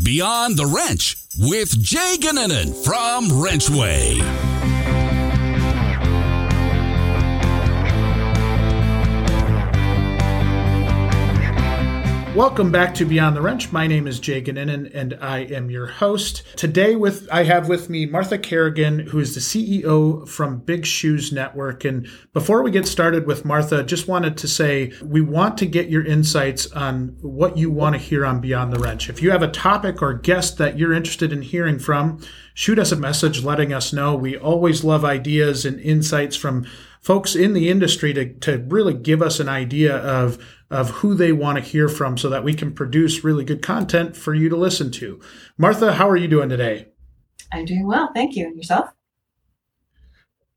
Beyond the Wrench with Jay Goninen from Wrenchway. Welcome back to Beyond the Wrench. My name is Jay Goninen, and I am your host. Today, with I have with me Martha Carrigan, who is the CEO from Big Shoes Network. And before we get started with Martha, just wanted to say we want to get your insights on what you want to hear on Beyond the Wrench. If you have a topic or guest that you're interested in hearing from, shoot us a message letting us know. We always love ideas and insights from folks in the industry to, to really give us an idea of of who they want to hear from so that we can produce really good content for you to listen to. Martha, how are you doing today? I'm doing well. Thank you. And yourself?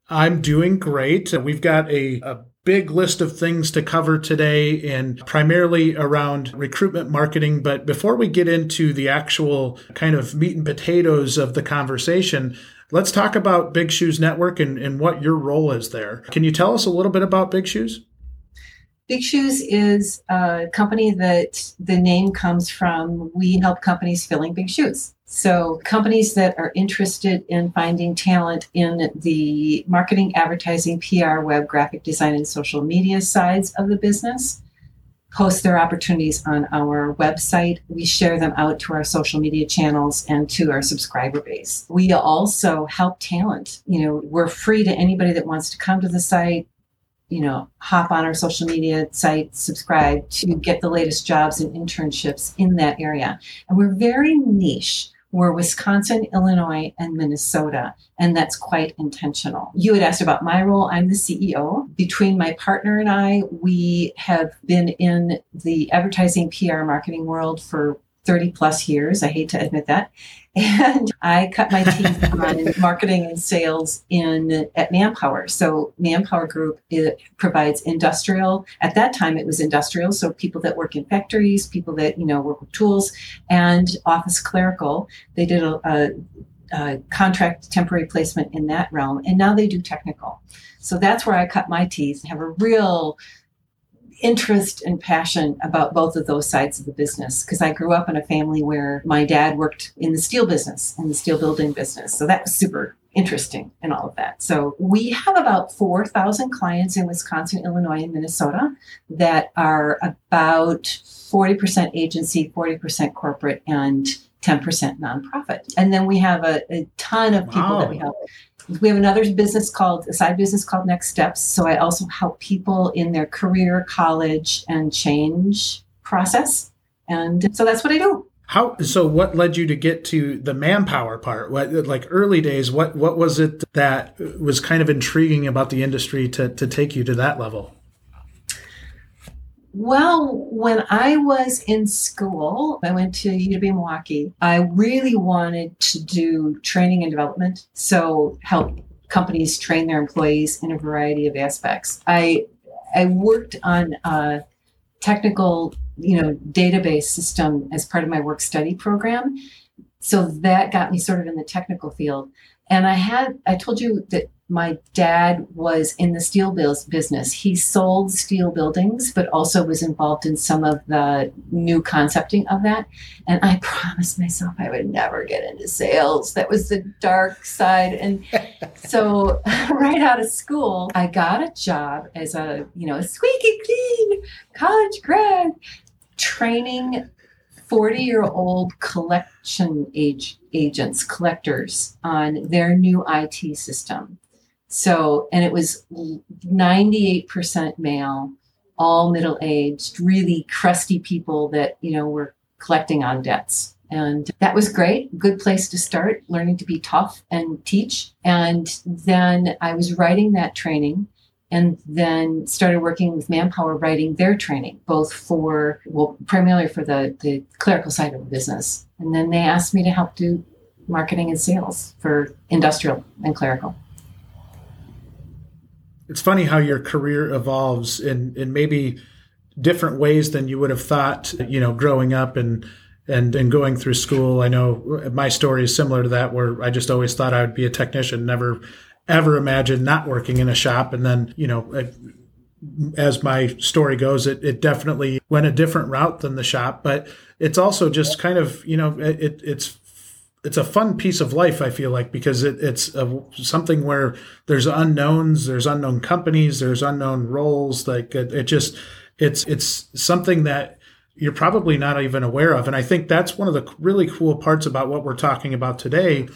I'm doing great. We've got a, a big list of things to cover today and primarily around recruitment marketing. But before we get into the actual kind of meat and potatoes of the conversation, let's talk about Big Shoes Network and, and what your role is there. Can you tell us a little bit about Big Shoes? Big Shoes is a company that the name comes from. We help companies filling big shoes. So, companies that are interested in finding talent in the marketing, advertising, PR, web, graphic design, and social media sides of the business post their opportunities on our website. We share them out to our social media channels and to our subscriber base. We also help talent. You know, we're free to anybody that wants to come to the site, you know, hop on our social media site, subscribe to get the latest jobs and internships in that area. And we're very niche. We're Wisconsin, Illinois, and Minnesota, and that's quite intentional. You had asked about my role. I'm the CEO. Between my partner and I, we have been in the advertising, PR, marketing world for 30 plus years. I hate to admit that. And I cut my teeth on marketing and sales in at Manpower. So Manpower Group it provides industrial. At that time, it was industrial. So people that work in factories, people that you know work with tools, and office clerical. They did a, a, a contract temporary placement in that realm, and now they do technical. So that's where I cut my teeth. Have a real interest and passion about both of those sides of the business because I grew up in a family where my dad worked in the steel business, in the steel building business. So that was super interesting and all of that. So we have about 4,000 clients in Wisconsin, Illinois, and Minnesota that are about 40% agency, 40% corporate, and 10% nonprofit. And then we have a, a ton of people wow. that we help we have another business called a side business called Next Steps. So I also help people in their career, college, and change process. And so that's what I do. How so what led you to get to the manpower part? What like early days, what what was it that was kind of intriguing about the industry to to take you to that level? Well, when I was in school, I went to UW Milwaukee. I really wanted to do training and development, so help companies train their employees in a variety of aspects. I I worked on a technical, you know, database system as part of my work study program. So that got me sort of in the technical field. And I had I told you that my dad was in the steel bills business. He sold steel buildings, but also was involved in some of the new concepting of that. And I promised myself I would never get into sales. That was the dark side. And so, right out of school, I got a job as a, you know, squeaky clean college grad training 40 year old collection age agents, collectors on their new IT system. So, and it was 98% male, all middle aged, really crusty people that, you know, were collecting on debts. And that was great. Good place to start, learning to be tough and teach. And then I was writing that training and then started working with Manpower writing their training, both for, well, primarily for the, the clerical side of the business. And then they asked me to help do marketing and sales for industrial and clerical it's funny how your career evolves in in maybe different ways than you would have thought you know growing up and and and going through school. I know my story is similar to that where i just always thought i would be a technician never ever imagined not working in a shop. And then you know as my story goes, it, it definitely went a different route than the shop, but it's also just kind of, you know, it, it's it's a fun piece of life. I feel like because it, it's a, something where there's unknowns, there's unknown companies, there's unknown roles. Like it, it, just it's it's something that you're probably not even aware of. And I think that's one of the really cool parts about what we're talking about today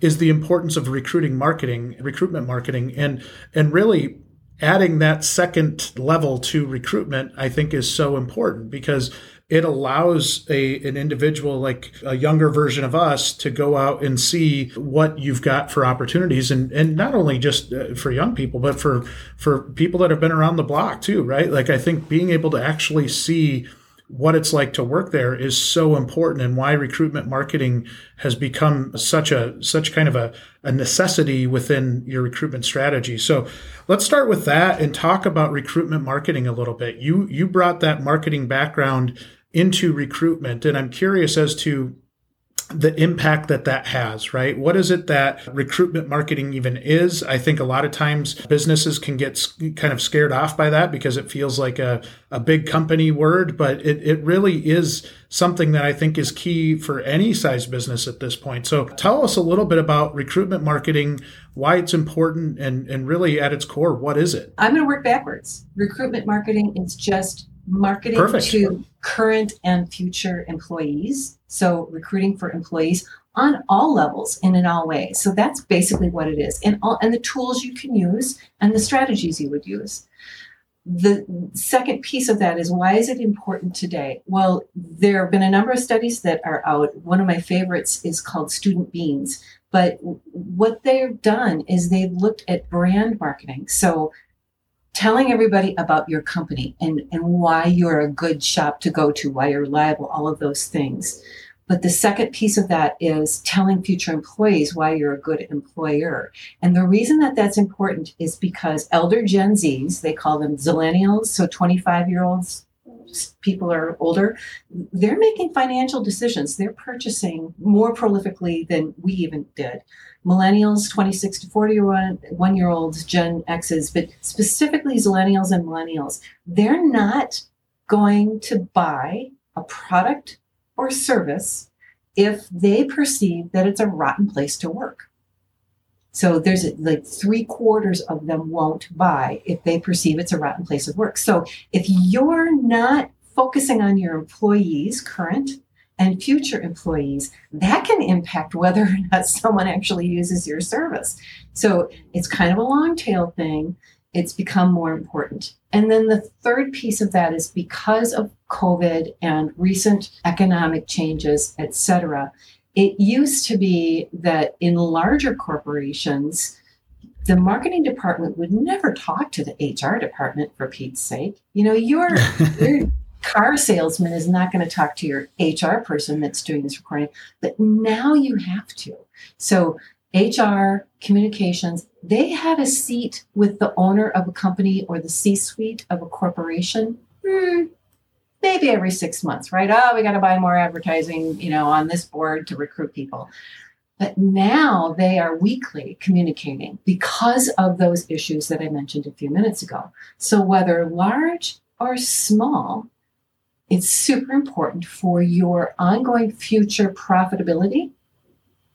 is the importance of recruiting marketing, recruitment marketing, and and really adding that second level to recruitment. I think is so important because it allows a an individual like a younger version of us to go out and see what you've got for opportunities. And and not only just uh, for young people but for for people that have been around the block too right? Like i think being able to actually see what it's like to work there is so important and why recruitment marketing has become such a such kind of a, a necessity within your recruitment strategy. So let's start with that and talk about recruitment marketing a little bit. You you brought that marketing background into recruitment. And I'm curious as to the impact that that has, right? What is it that recruitment marketing even is? I think a lot of times businesses can get kind of scared off by that because it feels like a, a big company word, but it, it really is something that I think is key for any size business at this point. So tell us a little bit about recruitment marketing, why it's important, and, and really at its core, what is it? I'm going to work backwards. Recruitment marketing is just marketing Perfect. to current and future employees. So recruiting for employees on all levels and in all ways. So that's basically what it is. And all and the tools you can use and the strategies you would use. The second piece of that is why is it important today? Well, there have been a number of studies that are out. One of my favorites is called Student Beans. But what they've done is they've looked at brand marketing. So telling everybody about your company and, and why you're a good shop to go to, why you're reliable, all of those things. But the second piece of that is telling future employees why you're a good employer. And the reason that that's important is because elder Gen Zs, they call them zillennials, so 25 year olds, people are older, they're making financial decisions. They're purchasing more prolifically than we even did millennials, 26 to 41 year olds, Gen X's, but specifically millennials and millennials, they're not going to buy a product or service if they perceive that it's a rotten place to work. So there's like three quarters of them won't buy if they perceive it's a rotten place of work. So if you're not focusing on your employees, current and future employees, that can impact whether or not someone actually uses your service. So it's kind of a long tail thing. It's become more important. And then the third piece of that is because of COVID and recent economic changes, et cetera, it used to be that in larger corporations, the marketing department would never talk to the HR department for Pete's sake. You know, you're, you're car salesman is not going to talk to your HR person that's doing this recording, but now you have to. So HR, communications, they have a seat with the owner of a company or the C suite of a corporation. Hmm, maybe every six months, right? Oh, we got to buy more advertising, you know, on this board to recruit people. But now they are weekly communicating because of those issues that I mentioned a few minutes ago. So whether large or small, it's super important for your ongoing future profitability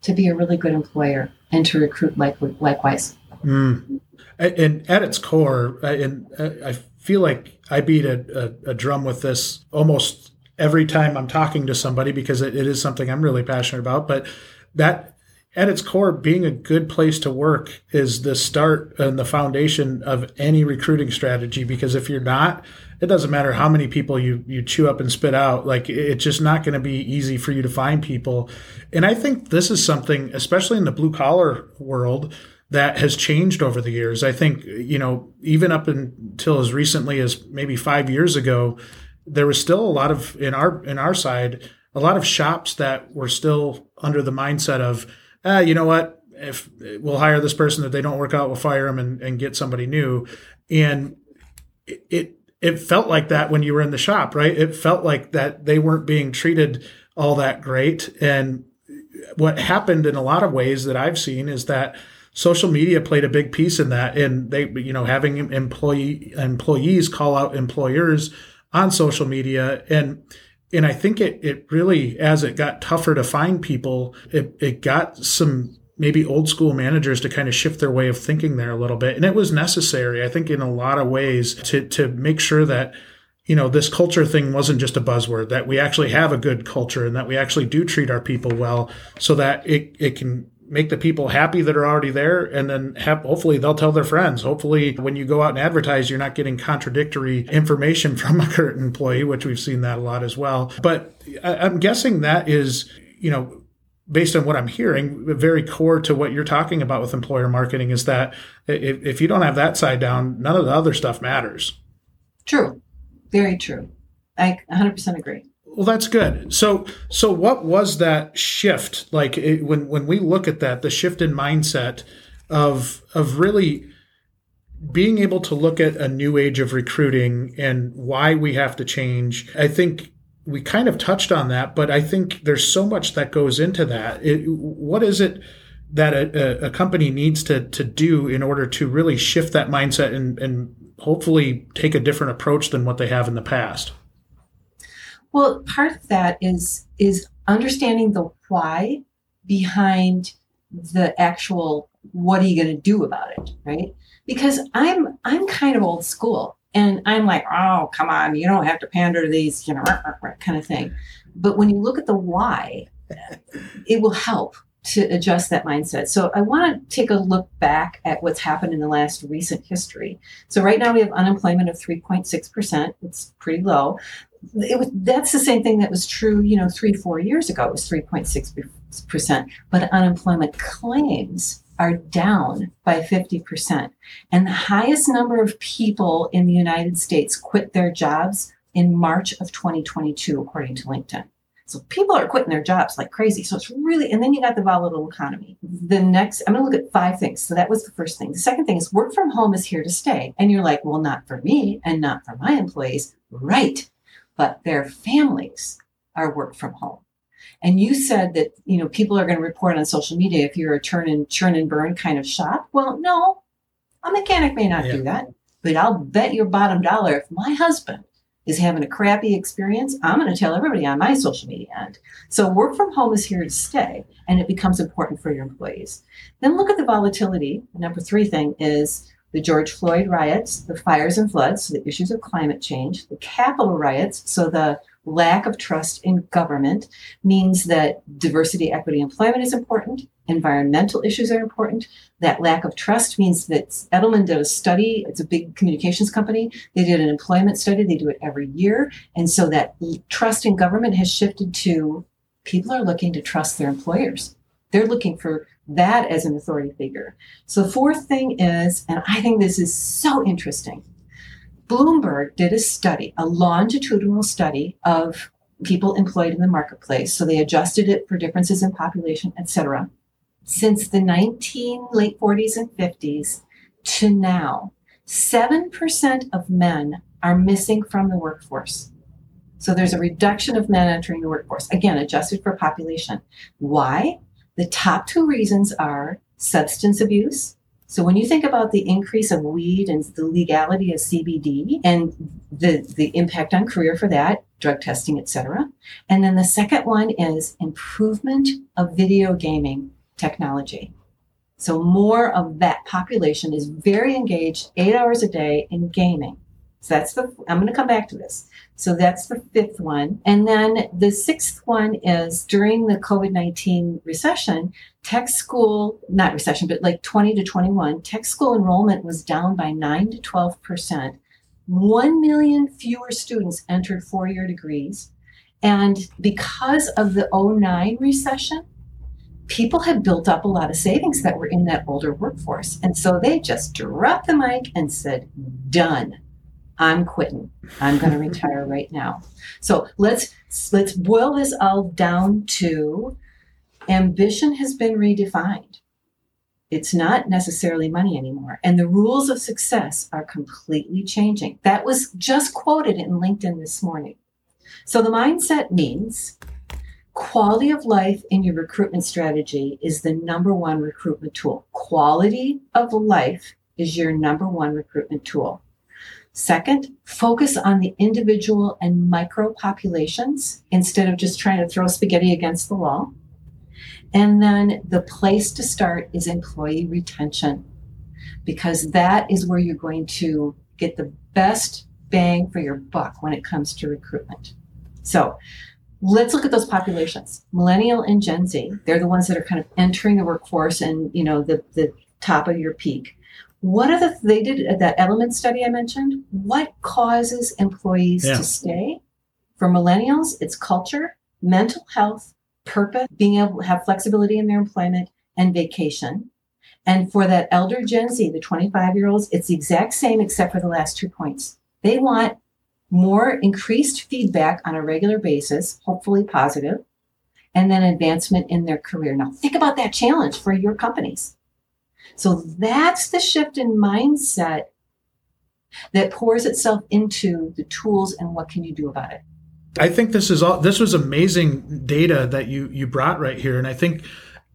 to be a really good employer and to recruit like, likewise. Mm. And at its core, and I feel like I beat a, a, a, drum with this almost every time I'm talking to somebody because it, it is something I'm really passionate about. But that at its core, being a good place to work is the start and the foundation of any recruiting strategy. Because if you're not, it doesn't matter how many people you you chew up and spit out like it's just not going to be easy for you to find people. And i think this is something especially in the blue collar world that has changed over the years. I think you know even up until as recently as maybe 5 years ago there was still a lot of in our in our side a lot of shops that were still under the mindset of ah, you know what? If we'll hire this person if they don't work out we'll fire them and, and get somebody new. And it, it it felt like that when you were in the shop, right? It felt like that they weren't being treated all that great. And what happened in a lot of ways that I've seen is that social media played a big piece in that and they you know having employee employees call out employers on social media and and I think it it really as it got tougher to find people it it got some maybe old school managers to kind of shift their way of thinking there a little bit. And it was necessary I think in a lot of ways to to make sure that you know, this culture thing wasn't just a buzzword, that we actually have a good culture and that we actually do treat our people well so that it, it can make the people happy that are already there and then have, hopefully they'll tell their friends. Hopefully when you go out and advertise you're not getting contradictory information from a current employee which we've seen that a lot as well. But i'm guessing that is you know based on what i'm hearing very core to what you're talking about with employer marketing is that if, if you don't have that side down none of the other stuff matters true very true i 100% agree well, that's good. So, so what was that shift like it, when when we look at that, the shift in mindset of of really being able to look at a new age of recruiting and why we have to change? I think we kind of touched on that, but I think there's so much that goes into that. It, what is it? that a, a, company needs to to do in order to really shift that mindset and, and hopefully take a different approach than what they have in the past? Well, part of that is is understanding the why behind the actual what are you going to do about it, right? Because I'm I'm kind of old school and I'm like, oh, come on, you don't have to pander to these, you know, kind of thing. But when you look at the why, it will help to adjust that mindset. So I want to take a look back at what's happened in the last recent history. So right now we have unemployment of 3.6%. It's pretty low it was that's the same thing that was true, you know, three four years ago. It was three point six percent, but unemployment claims are down by 50%. And the highest number of people in the United States quit their jobs in March of 2022, according to LinkedIn. So people are quitting their jobs like crazy. So it's really, and then you got the volatile economy. The next, I'm going to look at five things. So that was the first thing. The second thing is work from home is here to stay. And you're like, well, not for me and not for my employees. Right but their families are work from home. And you said that, you know, people are going to report on social media if you're a turn and churn and burn kind of shop. Well, no, a mechanic may not yeah. do that, but I'll bet your bottom dollar if my husband is having a crappy experience, I'm going to tell everybody on my social media end. So work from home is here to stay and it becomes important for your employees. Then look at the volatility. The number three thing is the George Floyd riots, the fires and floods, so the issues of climate change, the Capitol riots, so the lack of trust in government means that diversity, equity, employment is important. Environmental issues are important. That lack of trust means that Edelman did a study. It's a big communications company. They did an employment study. They do it every year. And so that trust in government has shifted to people are looking to trust their employers. They're looking for that as an authority figure. So the fourth thing is, and I think this is so interesting, Bloomberg did a study, a longitudinal study of people employed in the marketplace. So they adjusted it for differences in population, etc. Since the 19 late 40s and 50s to now, 7% of men are missing from the workforce. So there's a reduction of men entering the workforce, again, adjusted for population. Why? The top two reasons are substance abuse. So when you think about the increase of weed and the legality of CBD and the, the impact on career for that, drug testing, etc. And then the second one is improvement of video gaming technology. So more of that population is very engaged eight hours a day in gaming. So that's the, I'm going to come back to this. So that's the fifth one. And then the sixth one is during the COVID 19 recession, tech school, not recession, but like 20 to 21, tech school enrollment was down by 9 to 12%. 1 million fewer students entered four year degrees. And because of the 09 recession, people had built up a lot of savings that were in that older workforce. And so they just dropped the mic and said, done I'm quitting. I'm going to retire right now. So let's let's boil this all down to ambition has been redefined. It's not necessarily money anymore. And the rules of success are completely changing. That was just quoted in LinkedIn this morning. So the mindset means Quality of life in your recruitment strategy is the number one recruitment tool. Quality of life is your number one recruitment tool. Second, focus on the individual and micro populations instead of just trying to throw spaghetti against the wall. And then the place to start is employee retention because that is where you're going to get the best bang for your buck when it comes to recruitment. So let's look at those populations. Millennial and Gen Z, they're the ones that are kind of entering the workforce and, you know, the, the top of your peak. What are the, they did that Edelman study I mentioned? What causes employees yeah. to stay? For millennials, it's culture, mental health, purpose, being able to have flexibility in their employment, and vacation. And for that elder Gen Z, the 25 year olds, it's the exact same except for the last two points. They want more increased feedback on a regular basis, hopefully positive, and then advancement in their career. Now, think about that challenge for your companies. So that's the shift in mindset that pours itself into the tools and what can you do about it. I think this is all this was amazing data that you you brought right here and I think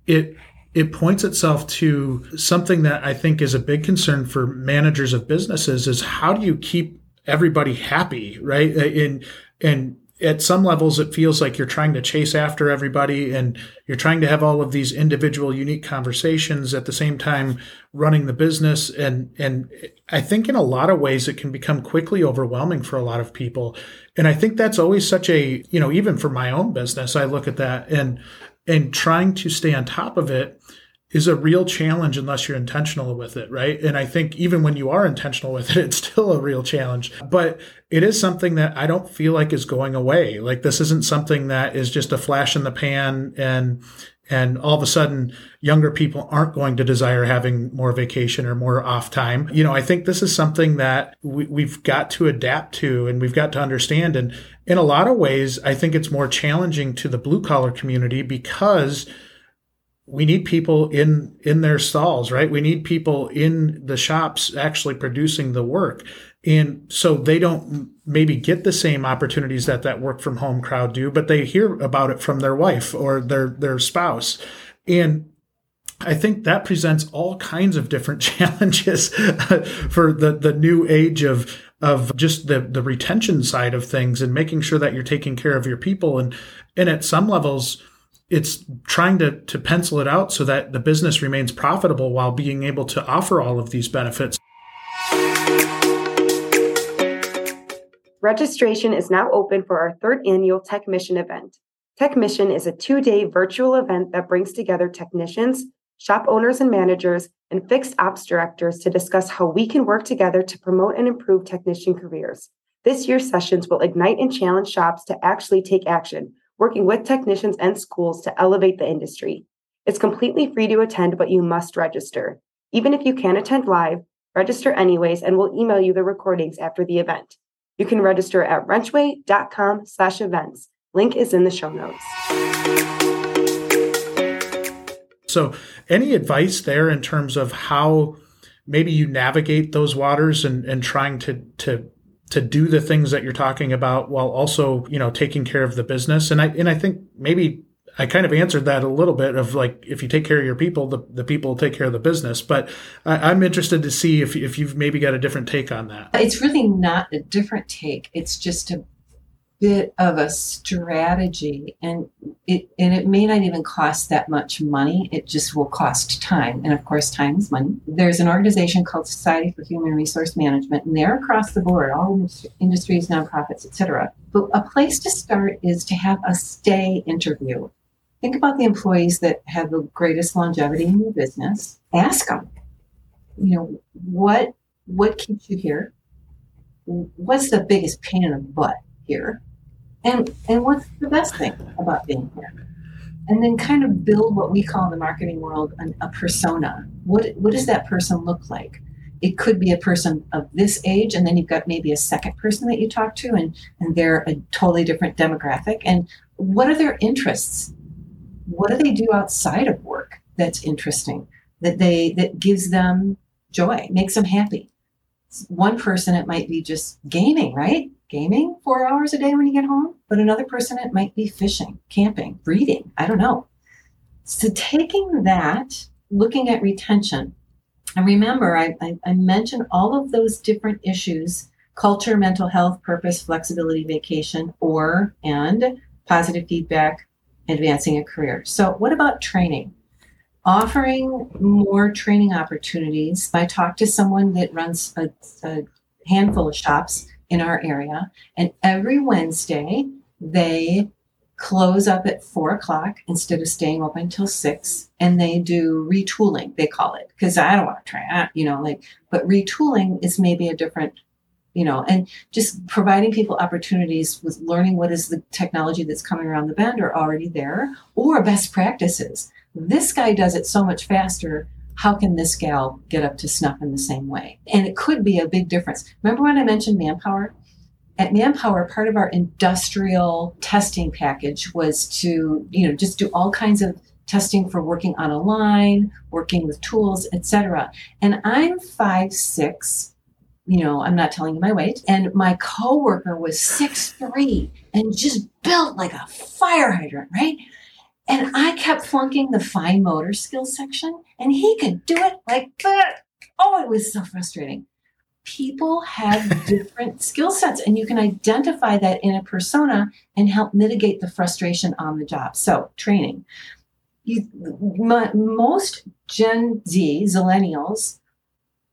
it it points itself to something that I think is a big concern for managers of businesses is how do you keep everybody happy, right? And and at some levels it feels like you're trying to chase after everybody and you're trying to have all of these individual unique conversations at the same time running the business. And and I think in a lot of ways it can become quickly overwhelming for a lot of people. And I think that's always such a you know even for my own business I look at that and and trying to stay on top of it is a real challenge unless you're intentional with it, right? And I think even when you are intentional with it, it's still a real challenge. But it is something that I don't feel like is going away. Like this isn't something that is just a flash in the pan and and all of a sudden younger people aren't going to desire having more vacation or more off time. You know, I think this is something that we, have got to adapt to and we've got to understand. And in a lot of ways, I think it's more challenging to the blue collar community because we need people in in their stalls right? We need people in the shops actually producing the work. And so they don't maybe get the same opportunities that that work from home crowd do but they hear about it from their wife or their their spouse. And I think that presents all kinds of different challenges for the, the new age of of just the, the retention side of things and making sure that you're taking care of your people. And and at some levels it's trying to, to pencil it out so that the business remains profitable while being able to offer all of these benefits. Registration is now open for our third annual Tech Mission event. Tech Mission is a two day virtual event that brings together technicians, shop owners and managers, and fixed ops directors to discuss how we can work together to promote and improve technician careers. This year's sessions will ignite and challenge shops to actually take action working with technicians and schools to elevate the industry. It's completely free to attend, but you must register. Even if you can't attend live, register anyways, and we'll email you the recordings after the event. You can register at wrenchway.com slash events. Link is in the show notes. So any advice there in terms of how maybe you navigate those waters and, and trying to, to to do the things that you're talking about while also, you know, taking care of the business. And I, and I think maybe I kind of answered that a little bit of like, if you take care of your people, the, the people will take care of the business. But I, am interested to see if, if you've maybe got a different take on that. It's really not a different take. It's just a bit of a strategy and it and it may not even cost that much money. It just will cost time. And of course time is money. There's an organization called society for human resource management and they're across the board all industries nonprofits etc but a place to start is to have a stay interview. Think about the employees that have the greatest longevity in your business. Ask them you know what what keeps you here? What's the biggest pain in the butt here. And and what's the best thing about being here? And then kind of build what we call in the marketing world an, a persona. What what does that person look like? It could be a person of this age and then you've got maybe a second person that you talk to and and they're a totally different demographic. And what are their interests? What do they do outside of work that's interesting that they that gives them joy makes them happy? One person it might be just gaming right gaming four hours a day when you get home but another person it might be fishing, camping, reading. I don't know. So taking that, looking at retention, and remember, I, I, I mentioned all of those different issues culture, mental health, purpose, flexibility, vacation, or and positive feedback, advancing a career. So, what about training? Offering more training opportunities. I talked to someone that runs a, a handful of shops in our area, and every Wednesday they close up at four o'clock instead of staying open until six and they do retooling they call it because i don't want to try you know like but retooling is maybe a different you know and just providing people opportunities with learning what is the technology that's coming around the bend or already there or best practices. This guy does it so much faster how can this gal get up to snuff in the same way and it could be a big difference remember when i mentioned manpower at Manpower, part of our industrial testing package was to, you know, just do all kinds of testing for working on a line, working with tools, etc. And I'm five six, you know, I'm not telling you my weight. And my coworker was six three and just built like a fire hydrant, right? And I kept flunking the fine motor skills section, and he could do it like that. Oh, it was so frustrating. People have different skill sets and you can identify that in a persona and help mitigate the frustration on the job. So training. You, most gen z zillennials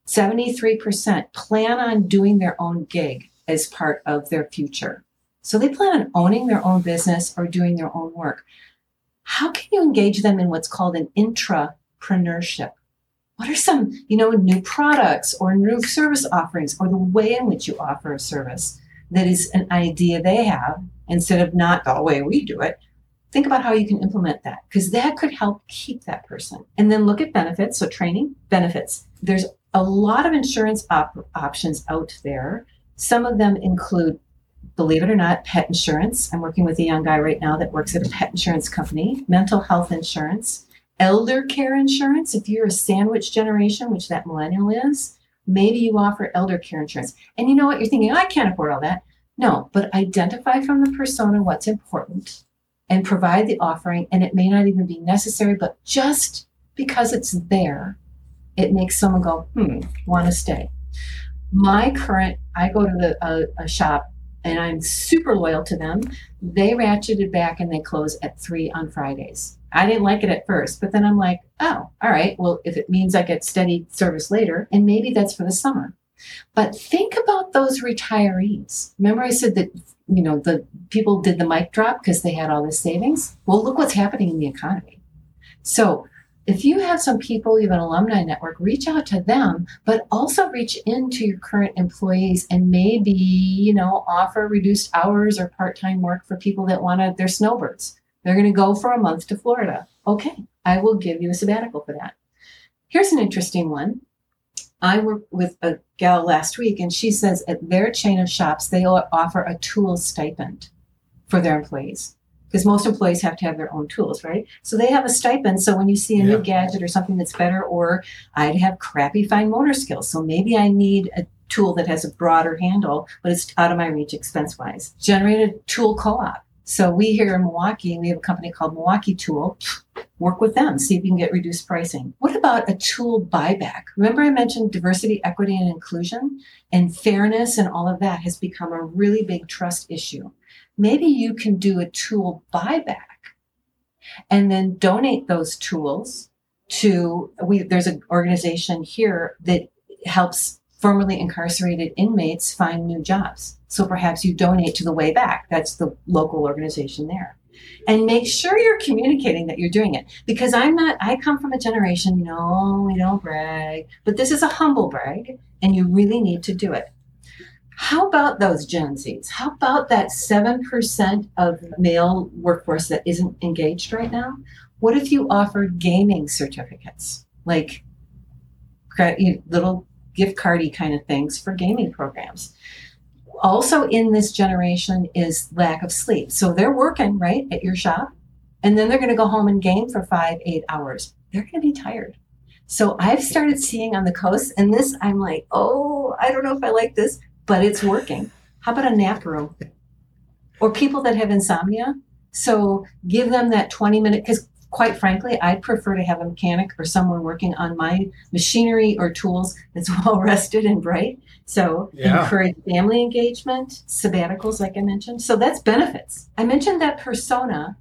73% plan on doing their own gig as part of their future. So they plan on owning their own business or doing their own work how can you engage them in what's called an intrapreneurship? What are some you know new products or new service offerings or the way in which you offer a service that is an idea they have instead of not the way we do it? Think about how you can implement that because that could help keep that person. And then look at benefits. So training benefits. There's a lot of insurance op- options out there. Some of them include believe it or not pet insurance i'm working with a young guy right now that works at a pet insurance company mental health insurance elder care insurance. If you're a sandwich generation, which that millennial is, maybe you offer elder care insurance. And you know what? You're thinking, I can't afford all that. No, but identify from the persona what's important and provide the offering. And it may not even be necessary, but just because it's there, it makes someone go, hmm, want to stay. My current, I go to the, a, a shop and I'm super loyal to them. They ratcheted back and they close at three on Fridays. I didn't like it at first, but then I'm like, oh, all right. Well, if it means I get steady service later, and maybe that's for the summer. But think about those retirees. Remember, I said that you know the people did the mic drop because they had all this savings. Well, look what's happening in the economy. So if you have some people, you have an alumni network, reach out to them, but also reach into your current employees and maybe, you know, offer reduced hours or part-time work for people that want to, they're snowbirds. They're going to go for a month to Florida. Okay, I will give you a sabbatical for that. Here's an interesting one. I worked with a gal last week, and she says at their chain of shops, they offer a tool stipend for their employees because most employees have to have their own tools, right? So they have a stipend. So when you see a yeah. new gadget or something that's better, or I'd have crappy fine motor skills, so maybe I need a tool that has a broader handle, but it's out of my reach expense wise. Generate a tool co op. So we here in Milwaukee, we have a company called Milwaukee Tool. Work with them, see if you can get reduced pricing. What about a tool buyback? Remember I mentioned diversity, equity, and inclusion and fairness and all of that has become a really big trust issue. Maybe you can do a tool buyback and then donate those tools to we there's an organization here that helps formerly incarcerated inmates find new jobs. So perhaps you donate to the Way Back. That's the local organization there. And make sure you're communicating that you're doing it. Because I'm not, I come from a generation, no we don't brag, but this is a humble brag, and you really need to do it. How about those Gen Zs? How about that 7% of male workforce that isn't engaged right now? What if you offered gaming certificates? Like little gift cardy kind of things for gaming programs. Also, in this generation is lack of sleep. So they're working right at your shop, and then they're going to go home and game for five, eight hours. They're going to be tired. So I've started seeing on the coast, and this I'm like, oh, I don't know if I like this, but it's working. How about a nap room? or people that have insomnia. So give them that 20 minute, because quite frankly, I'd prefer to have a mechanic or someone working on my machinery or tools that's well rested and bright. So Yeah. encourage family engagement, sabbaticals, like I mentioned. So that's benefits. I mentioned that persona.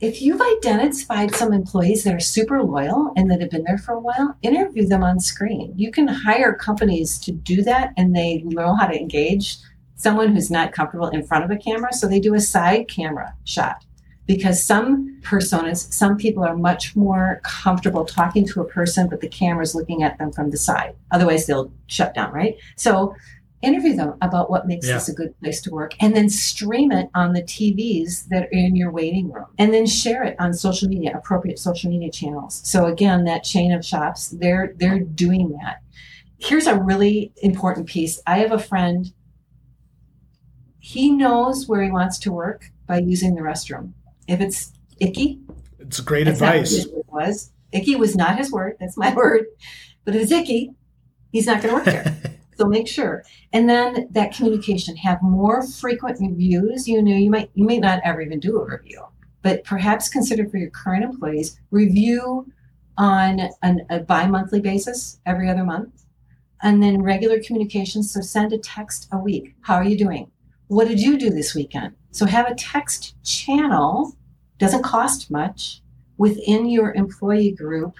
If you've identified some employees that are super loyal and that have been there for a while, interview them on screen. You can hire companies to do that and they know how to engage someone who's not comfortable in front of a camera. So they do a side camera shot because some personas, some people are much more comfortable talking to a person, but the camera's looking at them from the side. Otherwise, they'll shut down, right? So interview them about what makes Yeah. this a good place to work and then stream it on the TVs that are in your waiting room and then share it on social media, appropriate social media channels. So again, that chain of shops, they're they're doing that. Here's a really important piece. I have a friend he knows where he wants to work by using the restroom. If it's icky, It's great that's not what advice. his was. Icky was not his word. That's my word. But if it's icky, he's not going to work there. so make sure. And then that communication, have more frequent reviews. You know, you might you may not ever even do a review, but perhaps consider for your current employees review on an, a bi-monthly basis every other month and then regular communications so send a text a week. How are you doing? What did you do this weekend? So have a text channel. Doesn't cost much within your employee group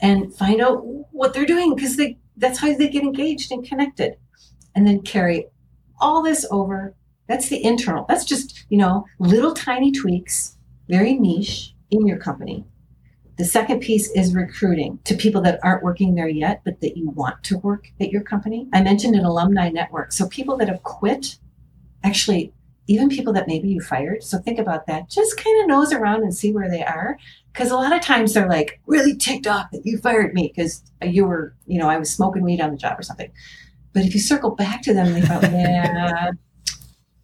and find out what they're doing because they that's how they get engaged and connected. And then carry all this over. That's the internal. That's just you know little tiny tweaks very niche in your company. The second piece is recruiting to people that aren't working there yet but that you want to work at your company. I mentioned an alumni network. So people that have quit actually even people that maybe you fired. So think about that. Just kind of nose around and see where they are. Because a lot of times they're like really ticked off that you fired me because you were you know i was smoking weed on the job or something. But if you circle back to them they go yeah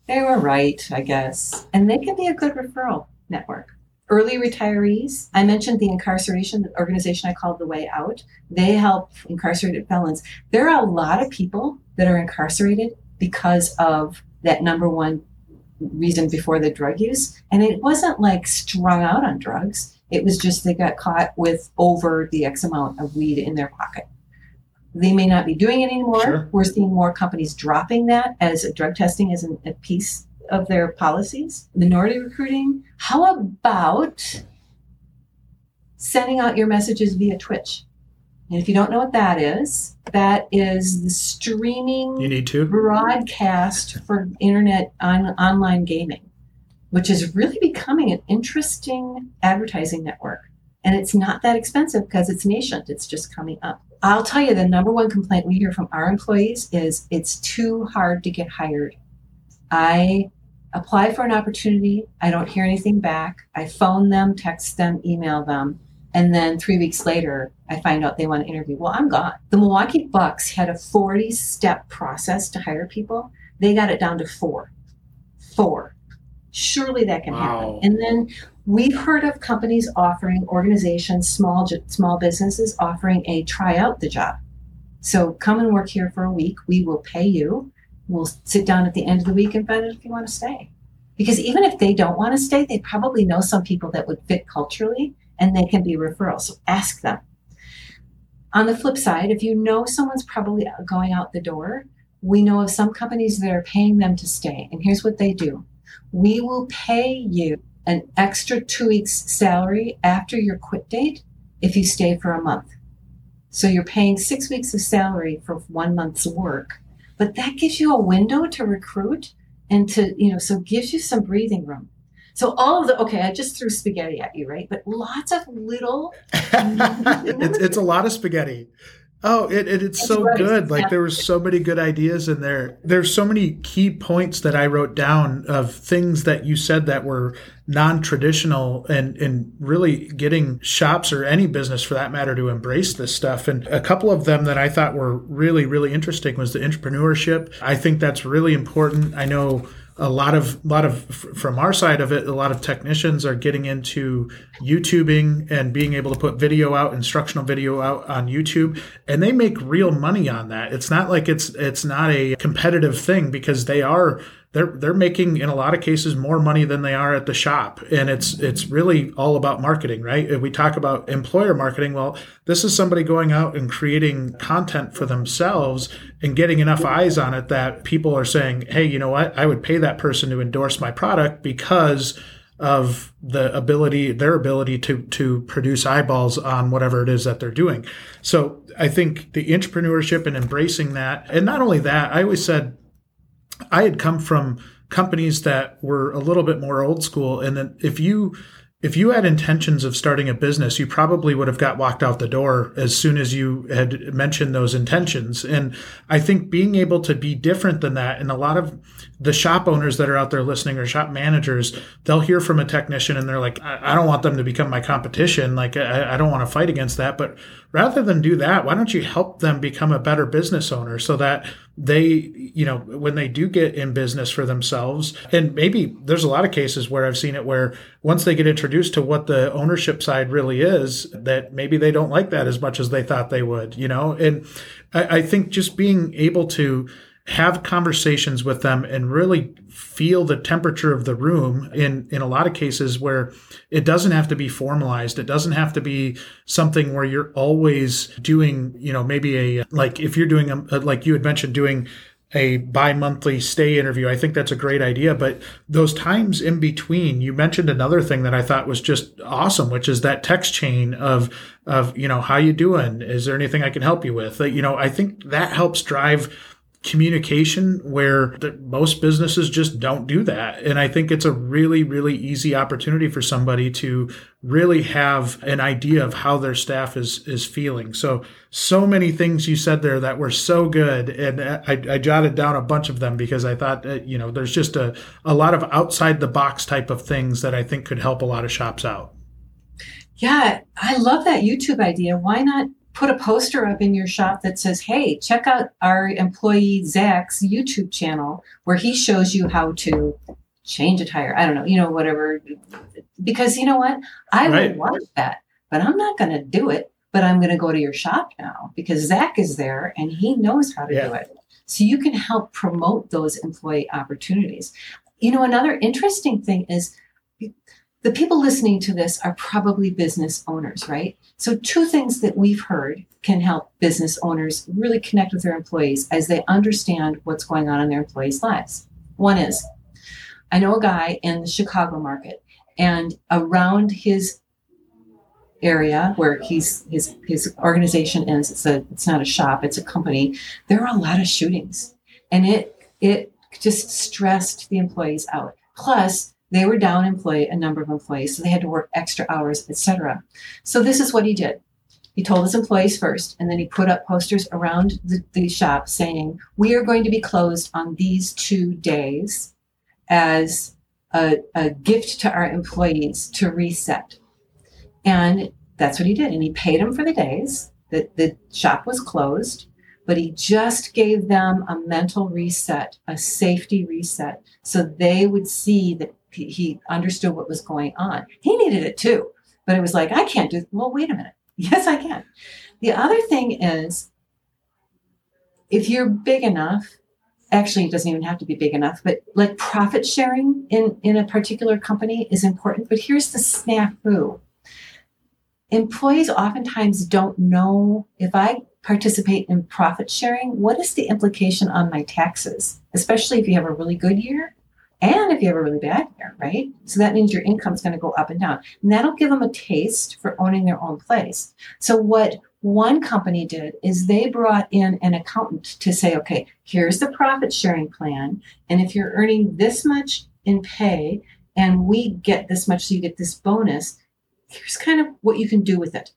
they were right i guess. And they can be a good referral network. Early retirees i mentioned the incarceration the organization i called the way out. They help incarcerated felons. There are a lot of people that are incarcerated because of that number one reason before the drug use. And it wasn't like strung out on drugs. It was just they got caught with over the X amount of weed in their pocket. They may not be doing it anymore. Sure. We're seeing more companies dropping that as drug testing is a piece of their policies. Minority recruiting. How about sending out your messages via Twitch? And if you don't know what that is, that is the streaming You need to. broadcast for internet on online gaming, which is really becoming an interesting advertising network. And it's not that expensive because it's nascent, it's just coming up. I'll tell you the number one complaint we hear from our employees is it's too hard to get hired. I apply for an opportunity, I don't hear anything back. I phone them, text them, email them, and then three weeks later, I find out they want to interview. Well, I'm gone. The Milwaukee Bucks had a 40 step process to hire people. They got it down to four. Four. Surely that can Wow. happen. And then we've heard of companies offering organizations, small small businesses offering a try out the job. So come and work here for a week. We will pay you. We'll sit down at the end of the week and find out if you want to stay. Because even if they don't want to stay, they probably know some people that would fit culturally and they can be referrals. So ask them. On the flip side, if you know someone's probably going out the door, we know of some companies that are paying them to stay. And here's what they do we will pay you an extra two weeks' salary after your quit date if you stay for a month. So you're paying six weeks of salary for one month's work, but that gives you a window to recruit and to, you know, so gives you some breathing room. So all of the okay, I just threw spaghetti at you, right? But lots of little it's, it's a lot of spaghetti. Oh, it, it it's That's so right. good. Like Yeah. there were so many good ideas in there. There's so many key points that I wrote down of things that you said that were non-traditional and and really getting shops or any business for that matter to embrace this stuff. And a couple of them that I thought were really really interesting was the entrepreneurship. I think that's really important. I know a lot of lot of from our side of it a lot of technicians are getting into youtubing and being able to put video out instructional video out on youtube and they make real money on that. It's not like it's it's not a competitive thing because they are they're they're making in a lot of cases more money than they are at the shop. And it's it's really all about marketing right? If we talk about employer marketing. Well this is somebody going out and creating content for themselves and getting enough eyes on it that people are saying hey you know what? I would pay that person to endorse my product because of the ability their ability to to produce eyeballs on whatever it is that they're doing. So i think the entrepreneurship and embracing that and not only that i always said I had come from companies that were a little bit more old school, and then if you if you had intentions of starting a business, you probably would have got walked out the door as soon as you had mentioned those intentions. And I think being able to be different than that, and a lot of the shop owners that are out there listening or shop managers, they'll hear from a technician and they're like, I, don't want them to become my competition. Like, I, I don't want to fight against that. But rather than do that, why don't you help them become a better business owner so that they, you know, when they do get in business for themselves, and maybe there's a lot of cases where I've seen it where once they get introduced to what the ownership side really is, that maybe they don't like that as much as they thought they would, you know? And I, I think just being able to, have conversations with them and really feel the temperature of the room in in a lot of cases where it doesn't have to be formalized it doesn't have to be something where you're always doing you know maybe a like if you're doing a, like you had mentioned doing a bi-monthly stay interview. I think that's a great idea, but those times in between, you mentioned another thing that I thought was just awesome, which is that text chain of of, you know, how you doing? Is there anything I can help you with? You know, I think that helps drive communication where the, most businesses just don't do that. And I think it's a really, really easy opportunity for somebody to really have an idea of how their staff is, is feeling. So, so many things you said there that were so good. And I, I jotted down a bunch of them because I thought, that, you know, there's just a, a lot of outside the box type of things that I think could help a lot of shops out. Yeah, I love that YouTube idea. Why not put a poster up in your shop that says, hey, check out our employee Zach's YouTube channel where he shows you how to change a tire. I don't know, you know, whatever. Because you know what? I right. would watch that, but I'm not going to do it. But I'm going to go to your shop now because Zach is there and he knows how to yeah. do it. So you can help promote those employee opportunities. You know, another interesting thing is the people listening to this are probably business owners, right? So, two things that we've heard can help business owners really connect with their employees as they understand what's going on in their employees' lives. One is, I know a guy in the Chicago market, and around his area where he's his his organization is it's a it's not a shop it's a company there are a lot of shootings and it it just stressed the employees out plus they were down employee a number of employees, so they had to work extra hours, etc. So this is what he did. He told his employees first, and then he put up posters around the, the shop saying, "We are going to be closed on these two days as a, a gift to our employees to reset." And that's what he did, and he paid them for the days that the shop was closed but he just gave them a mental reset, a safety reset, so they would see that he understood what was going on. He needed it too, but it was like, I can't do, well, wait a minute. Yes, I can. The other thing is, if you're big enough, actually it doesn't even have to be big enough, but like profit sharing in, in a particular company is important. But here's the snafu. Employees oftentimes don't know if I participate in profit sharing, what is the implication on my taxes, especially if you have a really good year and if you have a really bad year, right? So that means your income is going to go up and down. And that'll give them a taste for owning their own place. So what one company did is they brought in an accountant to say, okay, here's the profit sharing plan. And if you're earning this much in pay and we get this much, so you get this bonus, here's kind of what you can do with it.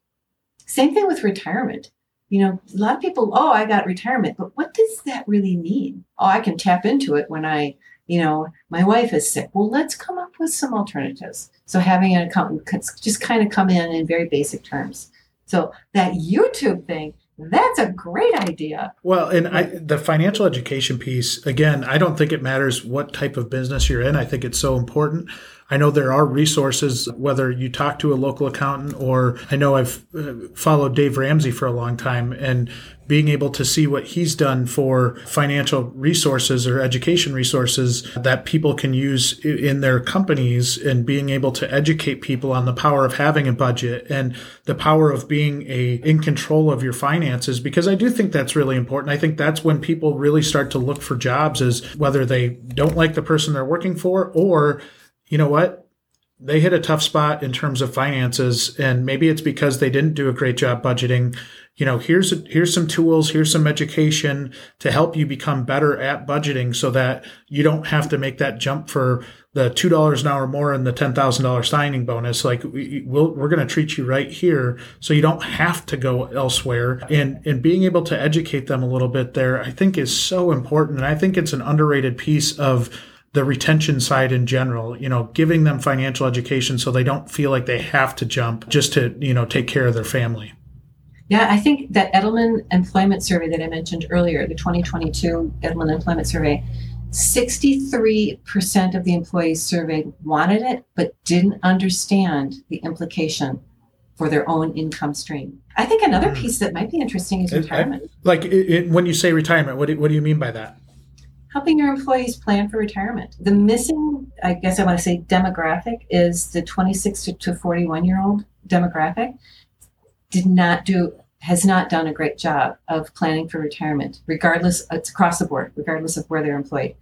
Same thing with retirement. You know, a lot of people, oh, I got retirement, but what does that really mean? Oh, I can tap into it when I you know, my wife is sick. Well, let's come up with some alternatives. So having an accountant could just kind of come in in very basic terms. So that YouTube thing, that's a great idea. Well, and I, the financial education piece, again, I don't think it matters what type of business you're in. I think it's so important. I know there are resources, whether you talk to a local accountant or I know I've uh, followed Dave Ramsey for a long time and being able to see what he's done for financial resources or education resources that people can use in their companies and being able to educate people on the power of having a budget and the power of being a in control of your finances because I do think that's really important. I think that's when people really start to look for jobs is whether they don't like the person they're working for or you know what? They hit a tough spot in terms of finances and maybe it's because they didn't do a great job budgeting. You know here's here's some tools here's some education to help you become better at budgeting so that you don't have to make that jump for the two dollars an hour more and the ten thousand dollar signing bonus. Like we, we'll, we're going to treat you right here so you don't have to go elsewhere. And and being able to educate them a little bit there i think is so important and i think it's an underrated piece of the retention side in general, you know, giving them financial education so they don't feel like they have to jump just to, you know, take care of their family. Yeah, I think that Edelman Employment Survey that I mentioned earlier, the 2022 Edelman Employment Survey, 63% of the employees surveyed wanted it, but didn't understand the implication for their own income stream. I think another hmm. piece that might be interesting is retirement. I, like it, it, when you say retirement, what do, what do you mean by that? Helping your employees plan for retirement. The missing, I guess I want to say, demographic is the 26 to 41 year old demographic. Did not do has not done a great job of planning for retirement regardless it's across the board regardless of where they're employed.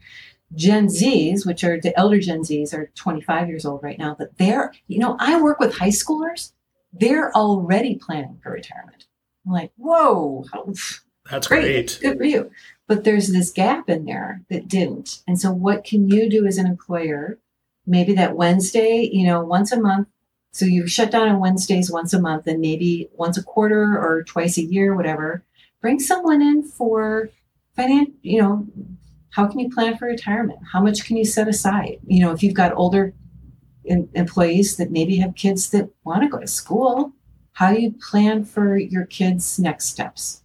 Gen z's which are the elder gen z's are 25 years old right now but they're you know i work with high schoolers they're already planning for retirement. I'm like whoa that's great. great. Good for you. But there's this gap in there that didn't. And so, what can you do as an employer? Maybe that Wednesday, you know, once a month. So you shut down on Wednesdays once a month and maybe once a quarter or twice a year, whatever. Bring someone in for finance, you know, how can you plan for retirement? How much can you set aside? You know, if you've got older in, employees that maybe have kids that want to go to school, how do you plan for your kids' next steps?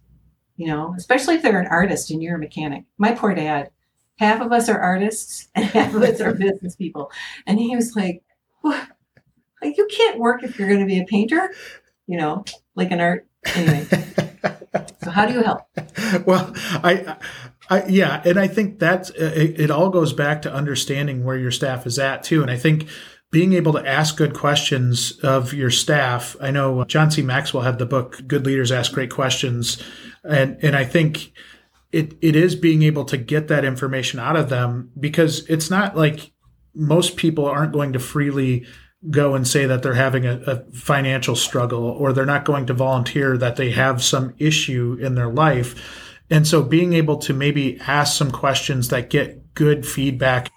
You know, especially if they're an artist and you're a mechanic. My poor dad, half of us are artists and half of us are business people. And he was like, like you can't work if you're going to be a painter, you know, like an art. Anyway. so how do you help? Well, I, I, yeah, and I think that's uh, it, it all goes back to understanding where your staff is at too. And I think being able to ask good questions of your staff. I know uh, John C. Maxwell had the book Good Leaders Ask Great Questions and and I think it it is being able to get that information out of them because it's not like most people aren't going to freely go and say that they're having a, a, financial struggle or they're not going to volunteer that they have some issue in their life. And so being able to maybe ask some questions that get good feedback.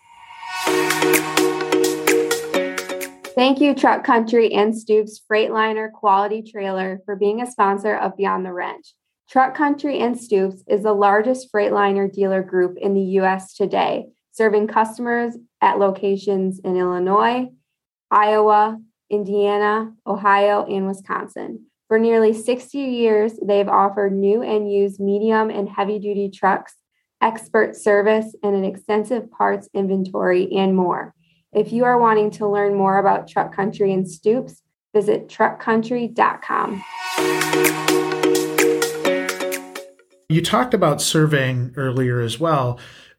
Thank you, Truck Country and Stoops Freightliner Quality Trailer, for being a sponsor of Beyond the Wrench. Truck Country and Stoops is the largest Freightliner dealer group in the U.S. today, serving customers at locations in Illinois, Iowa, Indiana, Ohio, and Wisconsin. For nearly 60 years, they've offered new and used medium and heavy duty trucks, expert service, and an extensive parts inventory, and more. If you are wanting to learn more about Truck Country and Stoops, visit truckcountry.com. You talked about surveying earlier as well.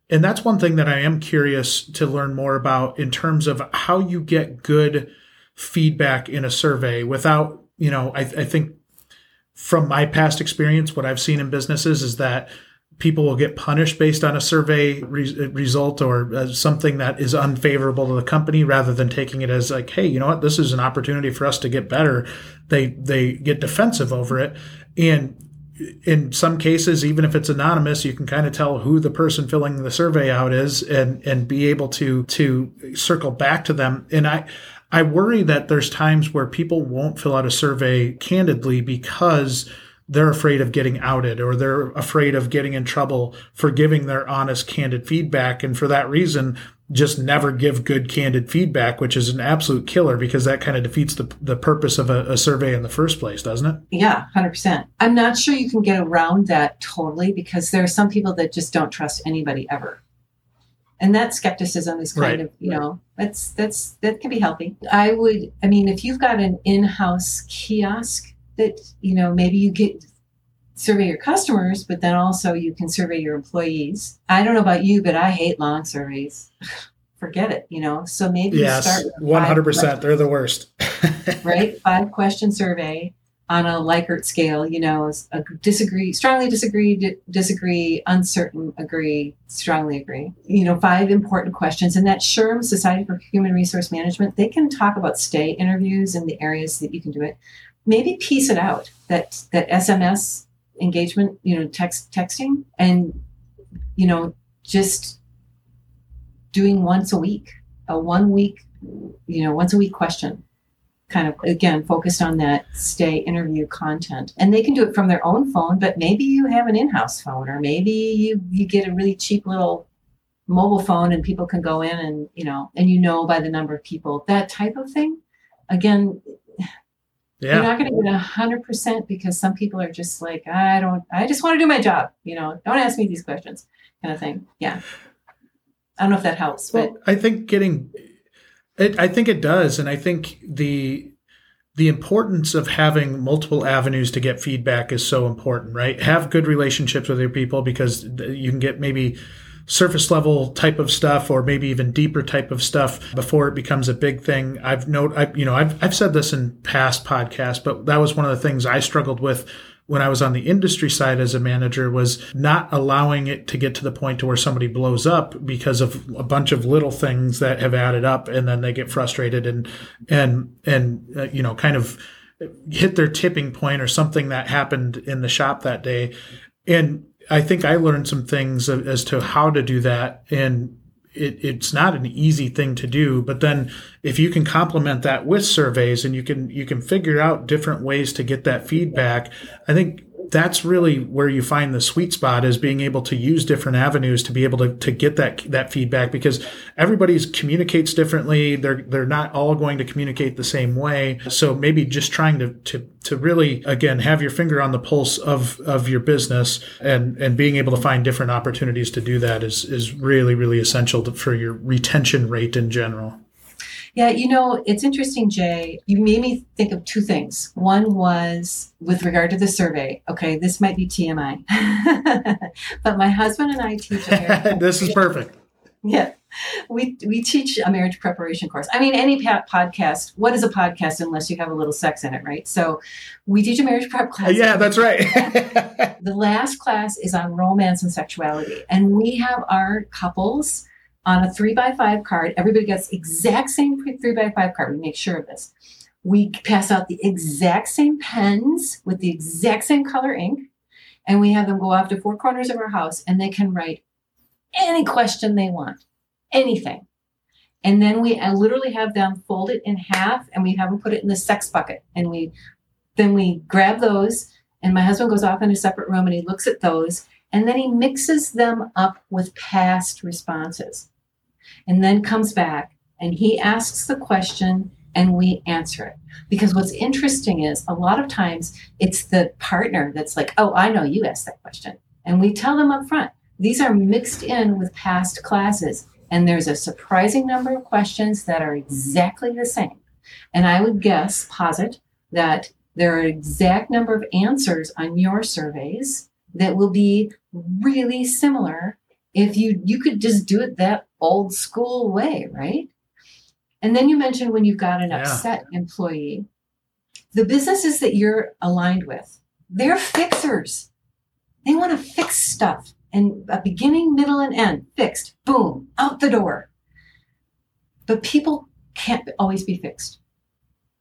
And that's one thing that I am curious to learn more about in terms of how you get good feedback in a survey without, you know, I, I think from my past experience, what I've seen in businesses is that people will get punished based on a survey re- result or uh, something that is unfavorable to the company rather than taking it as like hey you know what this is an opportunity for us to get better they they get defensive over it and in some cases, even if it's anonymous, you can kind of tell who the person filling the survey out is and, and be able to, to circle back to them. And I, I worry that there's times where people won't fill out a survey candidly because they're afraid of getting outed or they're afraid of getting in trouble for giving their honest, candid feedback. And for that reason, just never give good candid feedback, which is an absolute killer because that kind of defeats the, the purpose of a, a survey in the first place, doesn't it? Yeah, 100%. I'm not sure you can get around that totally because there are some people that just don't trust anybody ever. and that skepticism is kind Right. of you know that's that's that can be healthy i would i mean if you've got an in-house kiosk that you know maybe you get survey your customers but then also you can survey your employees. I don't know about you but i hate long surveys. Forget it you know? So maybe Yes, start with one hundred percent. They're the worst. right? Five question survey on a likert scale you know a disagree strongly disagree di- disagree uncertain agree strongly agree. You know five important questions and that SHRM society for human resource management they can talk about stay interviews and the areas that you can do it. Maybe piece it out that that sms engagement you know text texting and you know just doing once a week a one week you know once a week question. Kind of again focused on that stay interview content. And they can do it from their own phone but maybe you have an in-house phone or maybe you you get a really cheap little mobile phone and people can go in and you know and you know by the number of people. That type of thing again you're not going to get a hundred percent because some people are just like i don't i just want to do my job you know don't ask me these questions kind of thing yeah i don't know if that helps but Well, I think getting it. I think it does, and I think the the importance of having multiple avenues to get feedback is so important. Right? Have good relationships with your people because you can get maybe surface level type of stuff or maybe even deeper type of stuff before it becomes a big thing. I've note I you know I've I've said this in past podcasts, but that was one of the things I struggled with when I was on the industry side as a manager was not allowing it to get to the point to where somebody blows up because of a bunch of little things that have added up and then they get frustrated and and and uh, you know kind of hit their tipping point or something that happened in the shop that day and I think I learned some things as to how to do that and it, it's not an easy thing to do but then if you can complement that with surveys and you can you can figure out different ways to get that feedback i think that's really where you find the sweet spot is being able to use different avenues to be able to, to get that that feedback because everybody's communicates differently. They're they're not all going to communicate the same way. So maybe just trying to to to really again have your finger on the pulse of of your business and and being able to find different opportunities to do that is is really really essential to, for your retention rate in general Yeah, you know, it's interesting, Jay. You made me think of two things. One was with regard to the survey. Okay, this might be TMI, but my husband and I teach this is perfect yeah, we we teach a marriage preparation course. I mean, any podcast. What is a podcast unless you have a little sex in it, right? So, we teach a marriage prep class. yeah that's right The last class is on romance and sexuality, and we have our couples on a three by five card. Everybody gets exact same three by five card. We make sure of this. We pass out the exact same pens with the exact same color ink, and we have them go off to four corners of our house, and they can write any question they want, anything. And then we literally have them fold it in half, and we have them put it in the sex bucket, and we then we grab those and my husband goes off in a separate room and he looks at those and then he mixes them up with past responses and then comes back and he asks the question and we answer it. Because what's interesting is a lot of times it's the partner that's like oh i know you asked that question. And we tell them up front these are mixed in with past classes and there's a surprising number of questions that are exactly the same. And i would guess posit that there are an exact number of answers on your surveys that will be really similar if you you could just do it that old school way right? And then you mentioned when you've got an Yeah. upset employee the businesses that you're aligned with they're fixers. They want to fix stuff and a beginning middle and end fixed boom out the door. But people can't always be fixed.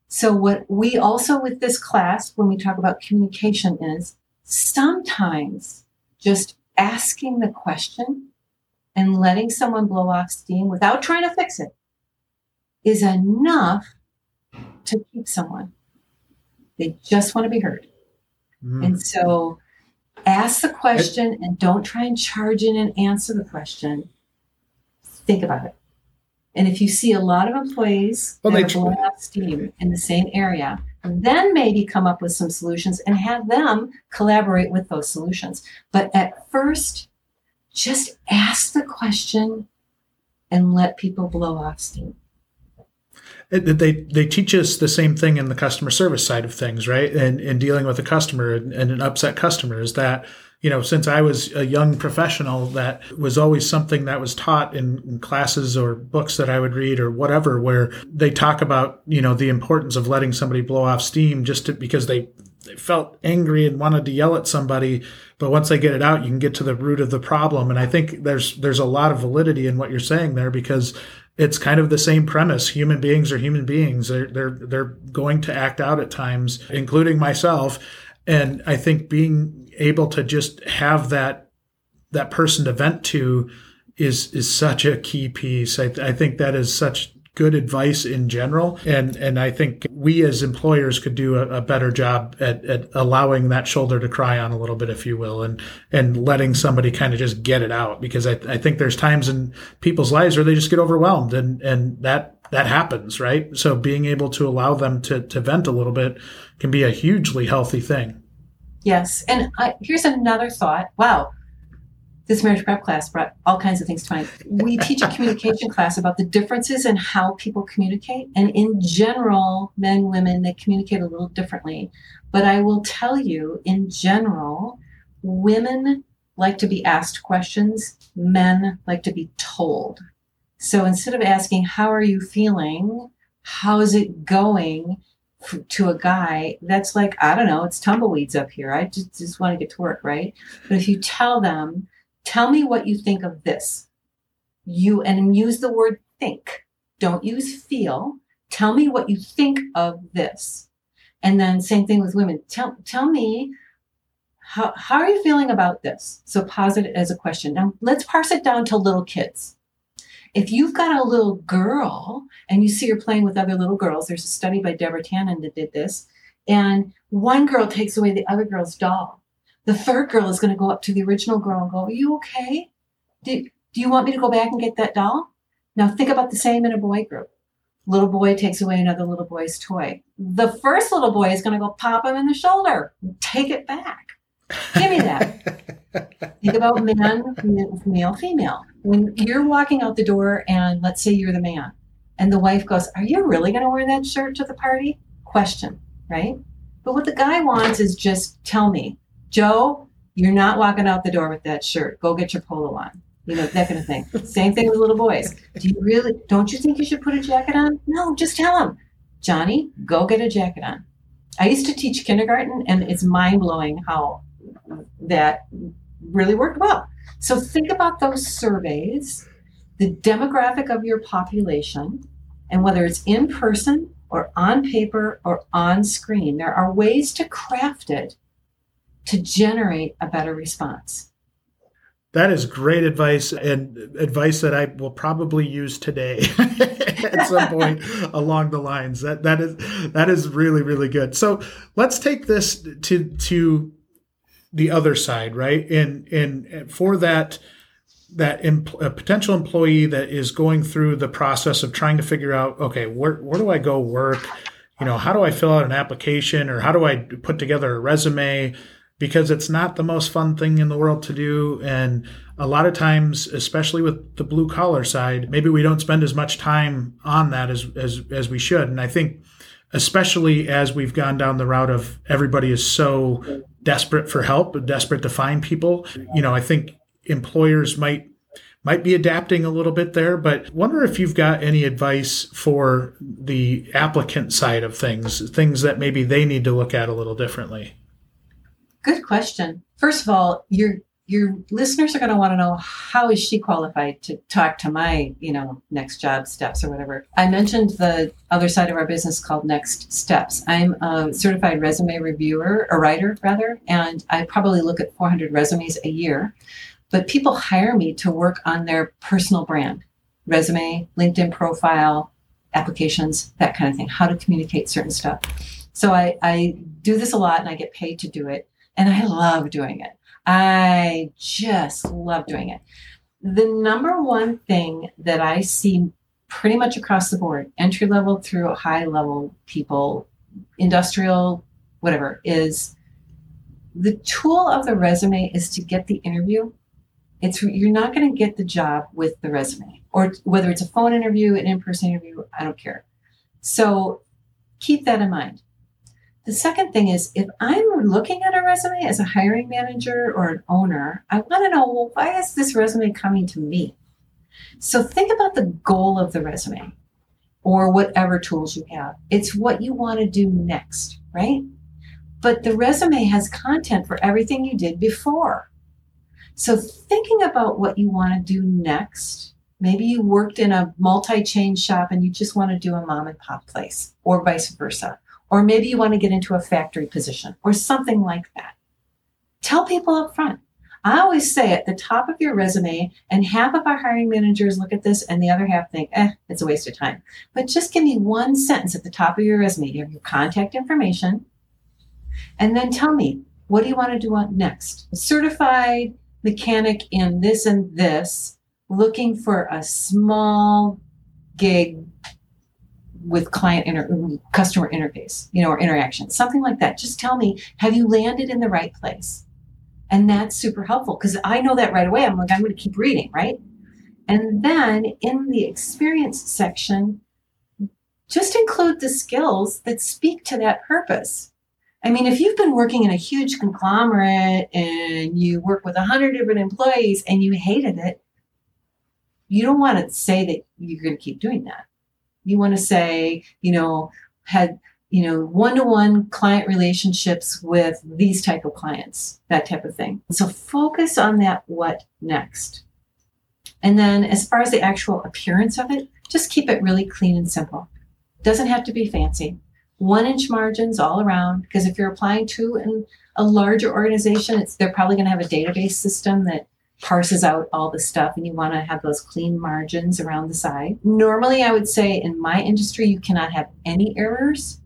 So, what we also with this class, when we talk about communication, is sometimes just asking the question and letting someone blow off steam without trying to fix it is enough to keep someone. They just want to be heard. Mm. And so, ask the question and don't try and charge in and answer the question. Think about it. And if you see a lot of employees Well, that are tr- blowing off steam in the same area, then maybe come up with some solutions and have them collaborate with those solutions. But at first, just ask the question and let people blow off steam. They they teach us the same thing in the customer service side of things, right? And and dealing with a customer and, an upset customer is that you know since I was a young professional, that was always something that was taught in, in classes or books that I would read or whatever, where they talk about you know the importance of letting somebody blow off steam just to, because they felt angry and wanted to yell at somebody but once they get it out you can get to the root of the problem. And i think there's there's a lot of validity in what you're saying there because it's kind of the same premise. Human beings are human beings. They're they're they're going to act out at times including myself. And i think being able to just have that that person to vent to is is such a key piece. I, I think that is such good advice in general. And and I think we as employers could do a, a, better job at, at allowing that shoulder to cry on a little bit, if you will, and and letting somebody kind of just get it out. Because I, I think there's times in people's lives where they just get overwhelmed and and that that happens, right? So being able to allow them to to vent a little bit can be a hugely healthy thing. Yes. And I, here's another thought. Wow this marriage prep class brought all kinds of things to mind. We teach a communication class about the differences in how people communicate. And in general, men, women, they communicate a little differently. But I will tell you, in general, women like to be asked questions, men like to be told. So instead of asking, How are you feeling? How's it going? to a guy that's like i don't know it's tumbleweeds up here i just, just want to get to work right but if you tell them Tell me what you think of this. You and use the word think. Don't use feel. Tell me what you think of this. And then same thing with women. Tell tell me how, how are you feeling about this? So pause it as a question. Now let's parse it down to little kids. If you've got a little girl and you see her playing with other little girls, there's a study by Deborah Tannen that did this, and one girl takes away the other girl's doll the third girl is going to go up to the original girl and go, Are you okay? Do, do you want me to go back and get that doll? Now think about the same in a boy group. Little boy takes away another little boy's toy. The first little boy is going to go pop him in the shoulder, take it back. Give me that. think about man, male, female. When you're walking out the door, and let's say you're the man, and the wife goes, Are you really going to wear that shirt to the party? Question, right? But what the guy wants is just tell me, Joe, you're not walking out the door with that shirt. Go get your polo on. You know, that kind of thing. Same thing with little boys. Do you really, don't you think you should put a jacket on? No, just tell them, Johnny, go get a jacket on. I used to teach kindergarten, and it's mind blowing how that really worked well. So think about those surveys, the demographic of your population, and whether it's in person or on paper or on screen, there are ways to craft it to generate a better response. That is great advice and advice that I will probably use today at some point along the lines. That that is that is really really good. So let's take this to to the other side, right? And and for that that imp- a potential employee that is going through the process of trying to figure out, okay, where where do I go work? You know, how do I fill out an application or how do I put together a resume? Because it's not the most fun thing in the world to do. And a lot of times, especially with the blue collar side, maybe we don't spend as much time on that as, as, as we should. And I think, especially as we've gone down the route of everybody is so desperate for help, desperate to find people, you know, I think employers might might be adapting a little bit there, but wonder if you've got any advice for the applicant side of things, things that maybe they need to look at a little differently. Good question. First of all, your your listeners are going to want to know how is she qualified to talk to my you know next job steps or whatever? I mentioned the other side of our business called next steps. I'm a certified resume reviewer a writer rather and i probably look at 400 resumes a year. But people hire me to work on their personal brand resume linkedin profile applications that kind of thing how to communicate certain stuff. So i, I do this a lot and i get paid to do it and I love doing it. I just love doing it. The number one thing that I see pretty much across the board, entry level through high level people, industrial, whatever, is the tool of the resume is to get the interview. It's you're not going to get the job with the resume or whether it's a phone interview, an in person interview, I don't care. So keep that in mind. The second thing is if I'm looking at a resume as a hiring manager or an owner, I want to know well, why is this resume coming to me? So think about the goal of the resume or whatever tools you have. It's what you want to do next, right? But the resume has content for everything you did before. So thinking about what you want to do next, maybe you worked in a multi-chain shop and you just want to do a mom and pop place or vice versa or maybe you want to get into a factory position or something like that. Tell people up front. I always say at the top of your resume, and half of our hiring managers look at this and the other half think, eh, it's a waste of time. But just give me one sentence at the top of your resume. You have your contact information. And then tell me, what do you want to do next? A certified mechanic in this and this, looking for a small gig with client inter- customer interface, you know, or interaction, something like that. Just tell me, have you landed in the right place? And that's super helpful because I know that right away. I'm like, I'm going to keep reading, right? And then in the experience section, just include the skills that speak to that purpose. I mean, if you've been working in a huge conglomerate and you work with a hundred different employees and you hated it, you don't want to say that you're going to keep doing that. You want to say, you know, had you know one-to-one client relationships with these type of clients that type of thing. So focus on that what next? And then as far as the actual appearance of it just keep it really clean and simple. Doesn't have to be fancy. One inch margins all around because if you're applying to an, a larger organization it's they're probably going to have a database system that parses out all the stuff and you want to have those clean margins around the side. Normally, I would say in my industry, you cannot have any errors.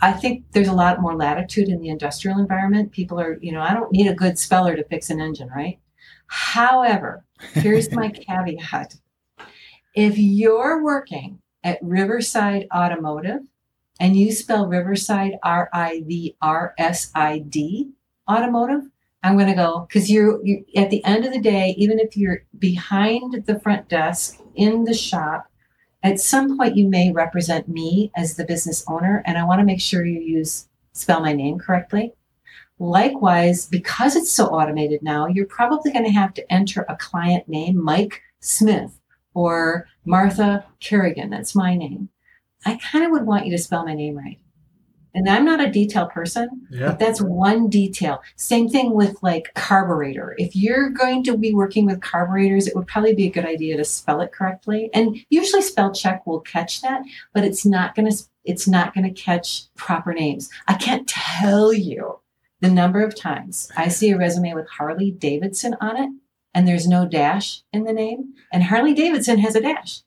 I think there's a lot more latitude in the industrial environment. People are, you know, I don't need a good speller to fix an engine, right? However, here's my caveat. If you're working at Riverside Automotive and you spell Riverside R I V R S I D Automotive, I'm going to go because you're, you at the end of the day, even if you're behind the front desk in the shop, at some point you may represent me as the business owner, and I want to make sure you use spell my name correctly. Likewise, because it's so automated now, you're probably going to have to enter a client name, Mike Smith or Martha Carrigan. That's my name. I kind of would want you to spell my name right. And I'm not a detail person, yeah. but that's one detail. Same thing with like carburetor. If you're going to be working with carburetors, it would probably be a good idea to spell it correctly. And usually spell check will catch that, but it's not going to it's not going to catch proper names. I can't tell you the number of times I see a resume with Harley Davidson on it and there's no dash in the name and Harley Davidson has a dash.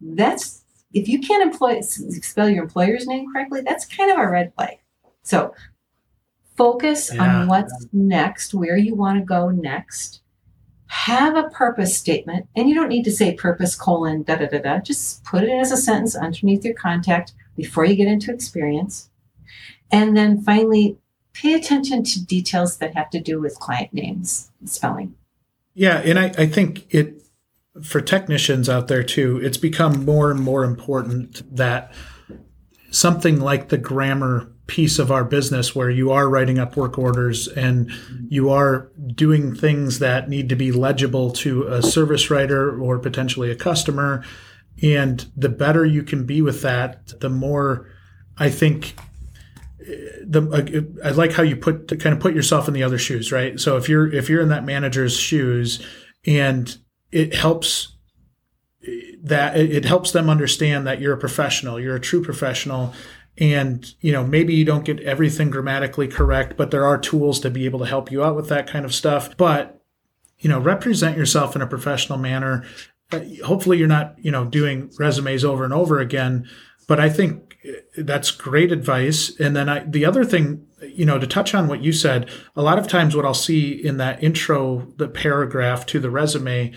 That's if you can't employ spell your employer's name correctly, that's kind of a red flag. So focus yeah. on what's next, where you want to go next. Have a purpose statement, and you don't need to say purpose colon da da da da. Just put it as a sentence underneath your contact before you get into experience. And then finally, pay attention to details that have to do with client names spelling. Yeah, and I, I think it for technicians out there too, it's become more and more important that something like the grammar piece of our business where you are writing up work orders and you are doing things that need to be legible to a service writer or potentially a customer. And the better you can be with that the more i think the I like how you put to kind of put yourself in the other shoes right? So if you're if you're in that manager's shoes and it helps that it helps them understand that you're a professional, you're a true professional. And, you know, maybe you don't get everything grammatically correct, but there are tools to be able to help you out with that kind of stuff. But, you know, represent yourself in a professional manner. Uh, hopefully you're not, you know, doing resumes over and over again. But I think that's great advice. And then I, the other thing, you know, to touch on what you said, a lot of times what I'll see in that intro, the paragraph to the resume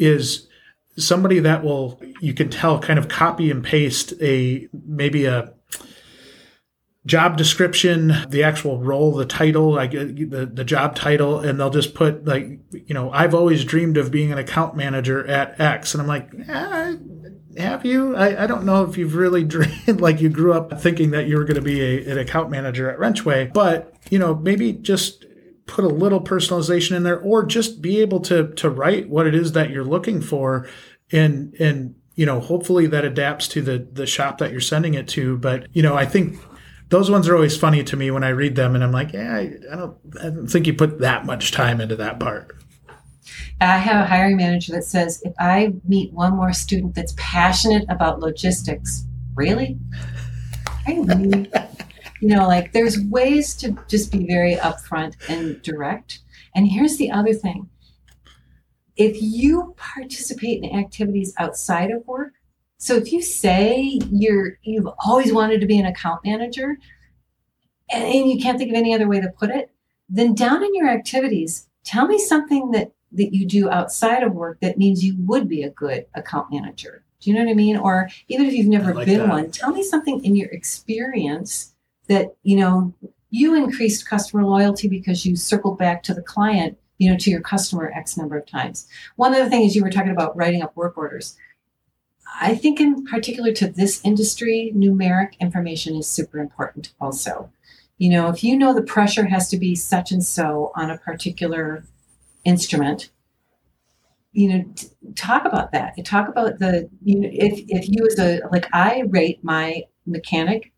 is somebody that will you can tell kind of copy and paste a maybe a job description, the actual role, the title, like the, the job title, and they'll just put like, you know, I've always dreamed of being an account manager at X. And I'm like, eh, have you? I, I don't know if you've really dreamed, like you grew up thinking that you were going to be a, an account manager at Wrenchway, but, you know, maybe just put a little personalization in there or just be able to, to write what it is that you're looking for and, and, you know, hopefully that adapts to the, the shop that you're sending it to. But, you know, I think those ones are always funny to me when I read them, and I'm like, yeah, I, I don't, I don't think you put that much time into that part. I have a hiring manager that says, if I meet one more student that's passionate about logistics, really? I really? You know, like there's ways to just be very upfront and direct. And here's the other thing if you participate in activities outside of work, so if you say you're you've always wanted to be an account manager and you can't think of any other way to put it, then down in your activities, tell me something that that you do outside of work that means you would be a good account manager. Do you know what I mean? Or even if you've never like been that. one, tell me something in your experience that, you know, you increased customer loyalty because you circled back to the client, you know, to your customer X number of times. One other thing is you were talking about writing up work orders. I think, in particular to this industry, numeric information is super important also. You know, if you know the pressure has to be such and so on a particular instrument, you know, talk about that. Talk about the, you know, if, if you as a, like I rate my mechanic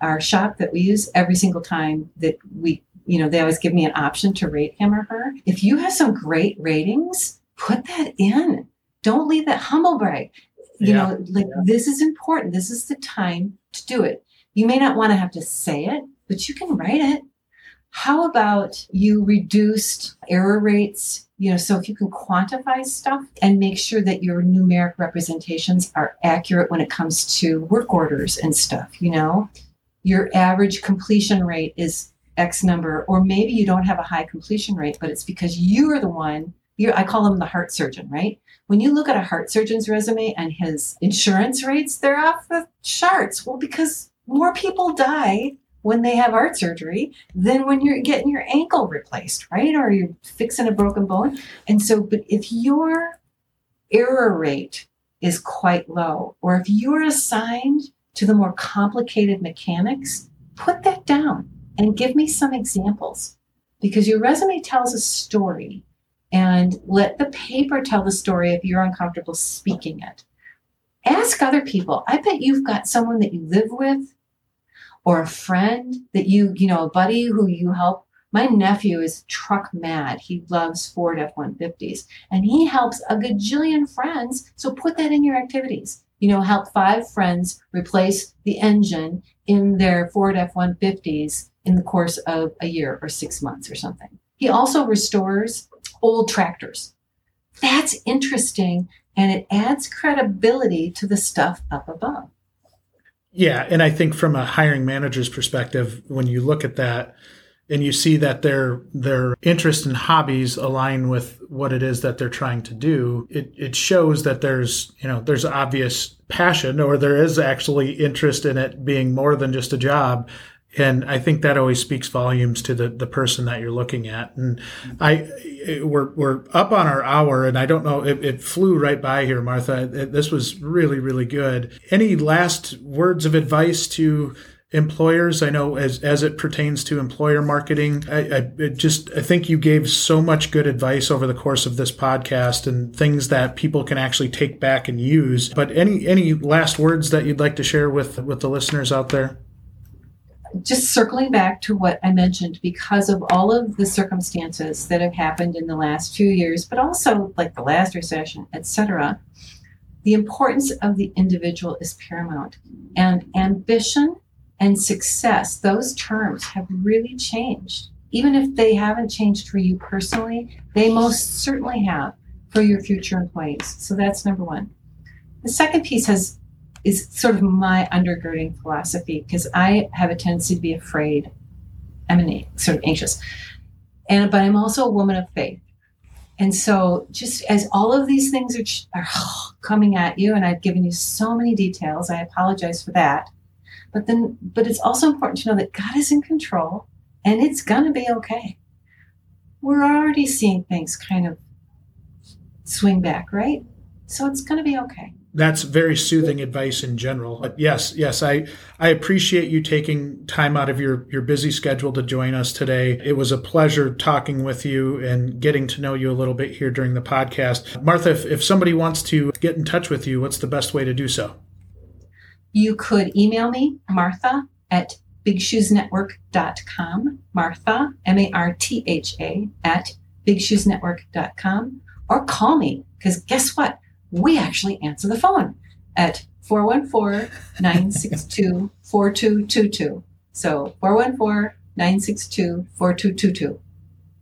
our shop that we use every single time that we, you know, they always give me an option to rate him or her. If you have some great ratings, put that in. Don't leave that humble brag you yeah. know like yeah. this is important this is the time to do it you may not want to have to say it but you can write it how about you reduced error rates you know so if you can quantify stuff and make sure that your numeric representations are accurate when it comes to work orders and stuff you know your average completion rate is x number or maybe you don't have a high completion rate but it's because you are the one I call him the heart surgeon, right? When you look at a heart surgeon's resume and his insurance rates, they're off the charts. Well, because more people die when they have heart surgery than when you're getting your ankle replaced, right? Or you're fixing a broken bone. And so, but if your error rate is quite low, or if you're assigned to the more complicated mechanics, put that down and give me some examples because your resume tells a story and let the paper tell the story if you're uncomfortable speaking it. Ask other people. I bet you've got someone that you live with or a friend that you, you know, a buddy who you help. My nephew is truck mad. He loves Ford F 150s and he helps a gajillion friends. So put that in your activities. You know, help five friends replace the engine in their Ford F 150s in the course of a year or six months or something. He also restores old tractors. That's interesting and it adds credibility to the stuff up above. Yeah, and I think from a hiring manager's perspective, when you look at that and you see that their their interest and hobbies align with what it is that they're trying to do, it, it shows that there's you know there's obvious passion or there is actually interest in it being more than just a job and I think that always speaks volumes to the the person that you're looking at. And I we're we're up on our hour, and I don't know it, it flew right by here, Martha. It, this was really really good. Any last words of advice to employers i know as as it pertains to employer marketing I, I just i think you gave so much good advice over the course of this podcast and things that people can actually take back and use but any any last words that you'd like to share with with the listeners out there just circling back to what I mentioned, because of all of the circumstances that have happened in the last few years, but also like the last recession, etc., the importance of the individual is paramount. And ambition and success, those terms have really changed. Even if they haven't changed for you personally, they most certainly have for your future employees. So that's number one. The second piece has is sort of my undergirding philosophy because I have a tendency to be afraid. I'm an, sort of anxious, and but I'm also a woman of faith. And so, just as all of these things are, are coming at you, and I've given you so many details, I apologize for that. But then, but it's also important to know that God is in control and it's going to be okay. We're already seeing things kind of swing back, right? So it's going to be okay that's very soothing advice in general. But yes, yes, I I appreciate you taking time out of your your busy schedule to join us today. It was a pleasure talking with you and getting to know you a little bit here during the podcast. Martha, if, if somebody wants to get in touch with you, what's the best way to do so? You could email me, Martha at bigshoesnetwork.com, Martha, M A R T H A, at bigshoesnetwork.com, or call me, because guess what? we actually answer the phone at 414-962-4222. So 414-962-4222.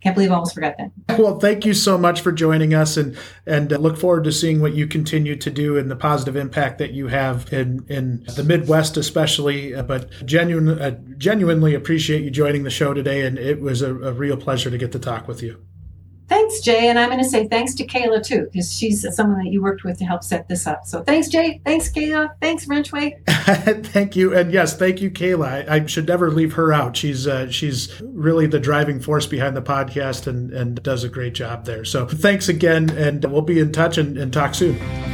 Can't believe I almost forgot that. Well, thank you so much for joining us and and look forward to seeing what you continue to do and the positive impact that you have in in the Midwest especially, but genuine, uh, genuinely appreciate you joining the show today and it was a, a real pleasure to get to talk with you. Thanks, Jay. And I'm going to say thanks to Kayla too, because she's someone that you worked with to help set this up. So thanks, Jay. Thanks, Kayla. Thanks, Wrenchway. thank you. And yes, thank you, Kayla. I, I should never leave her out. She's uh, she's really the driving force behind the podcast and, and does a great job there. So thanks again. And we'll be in touch and, and talk soon.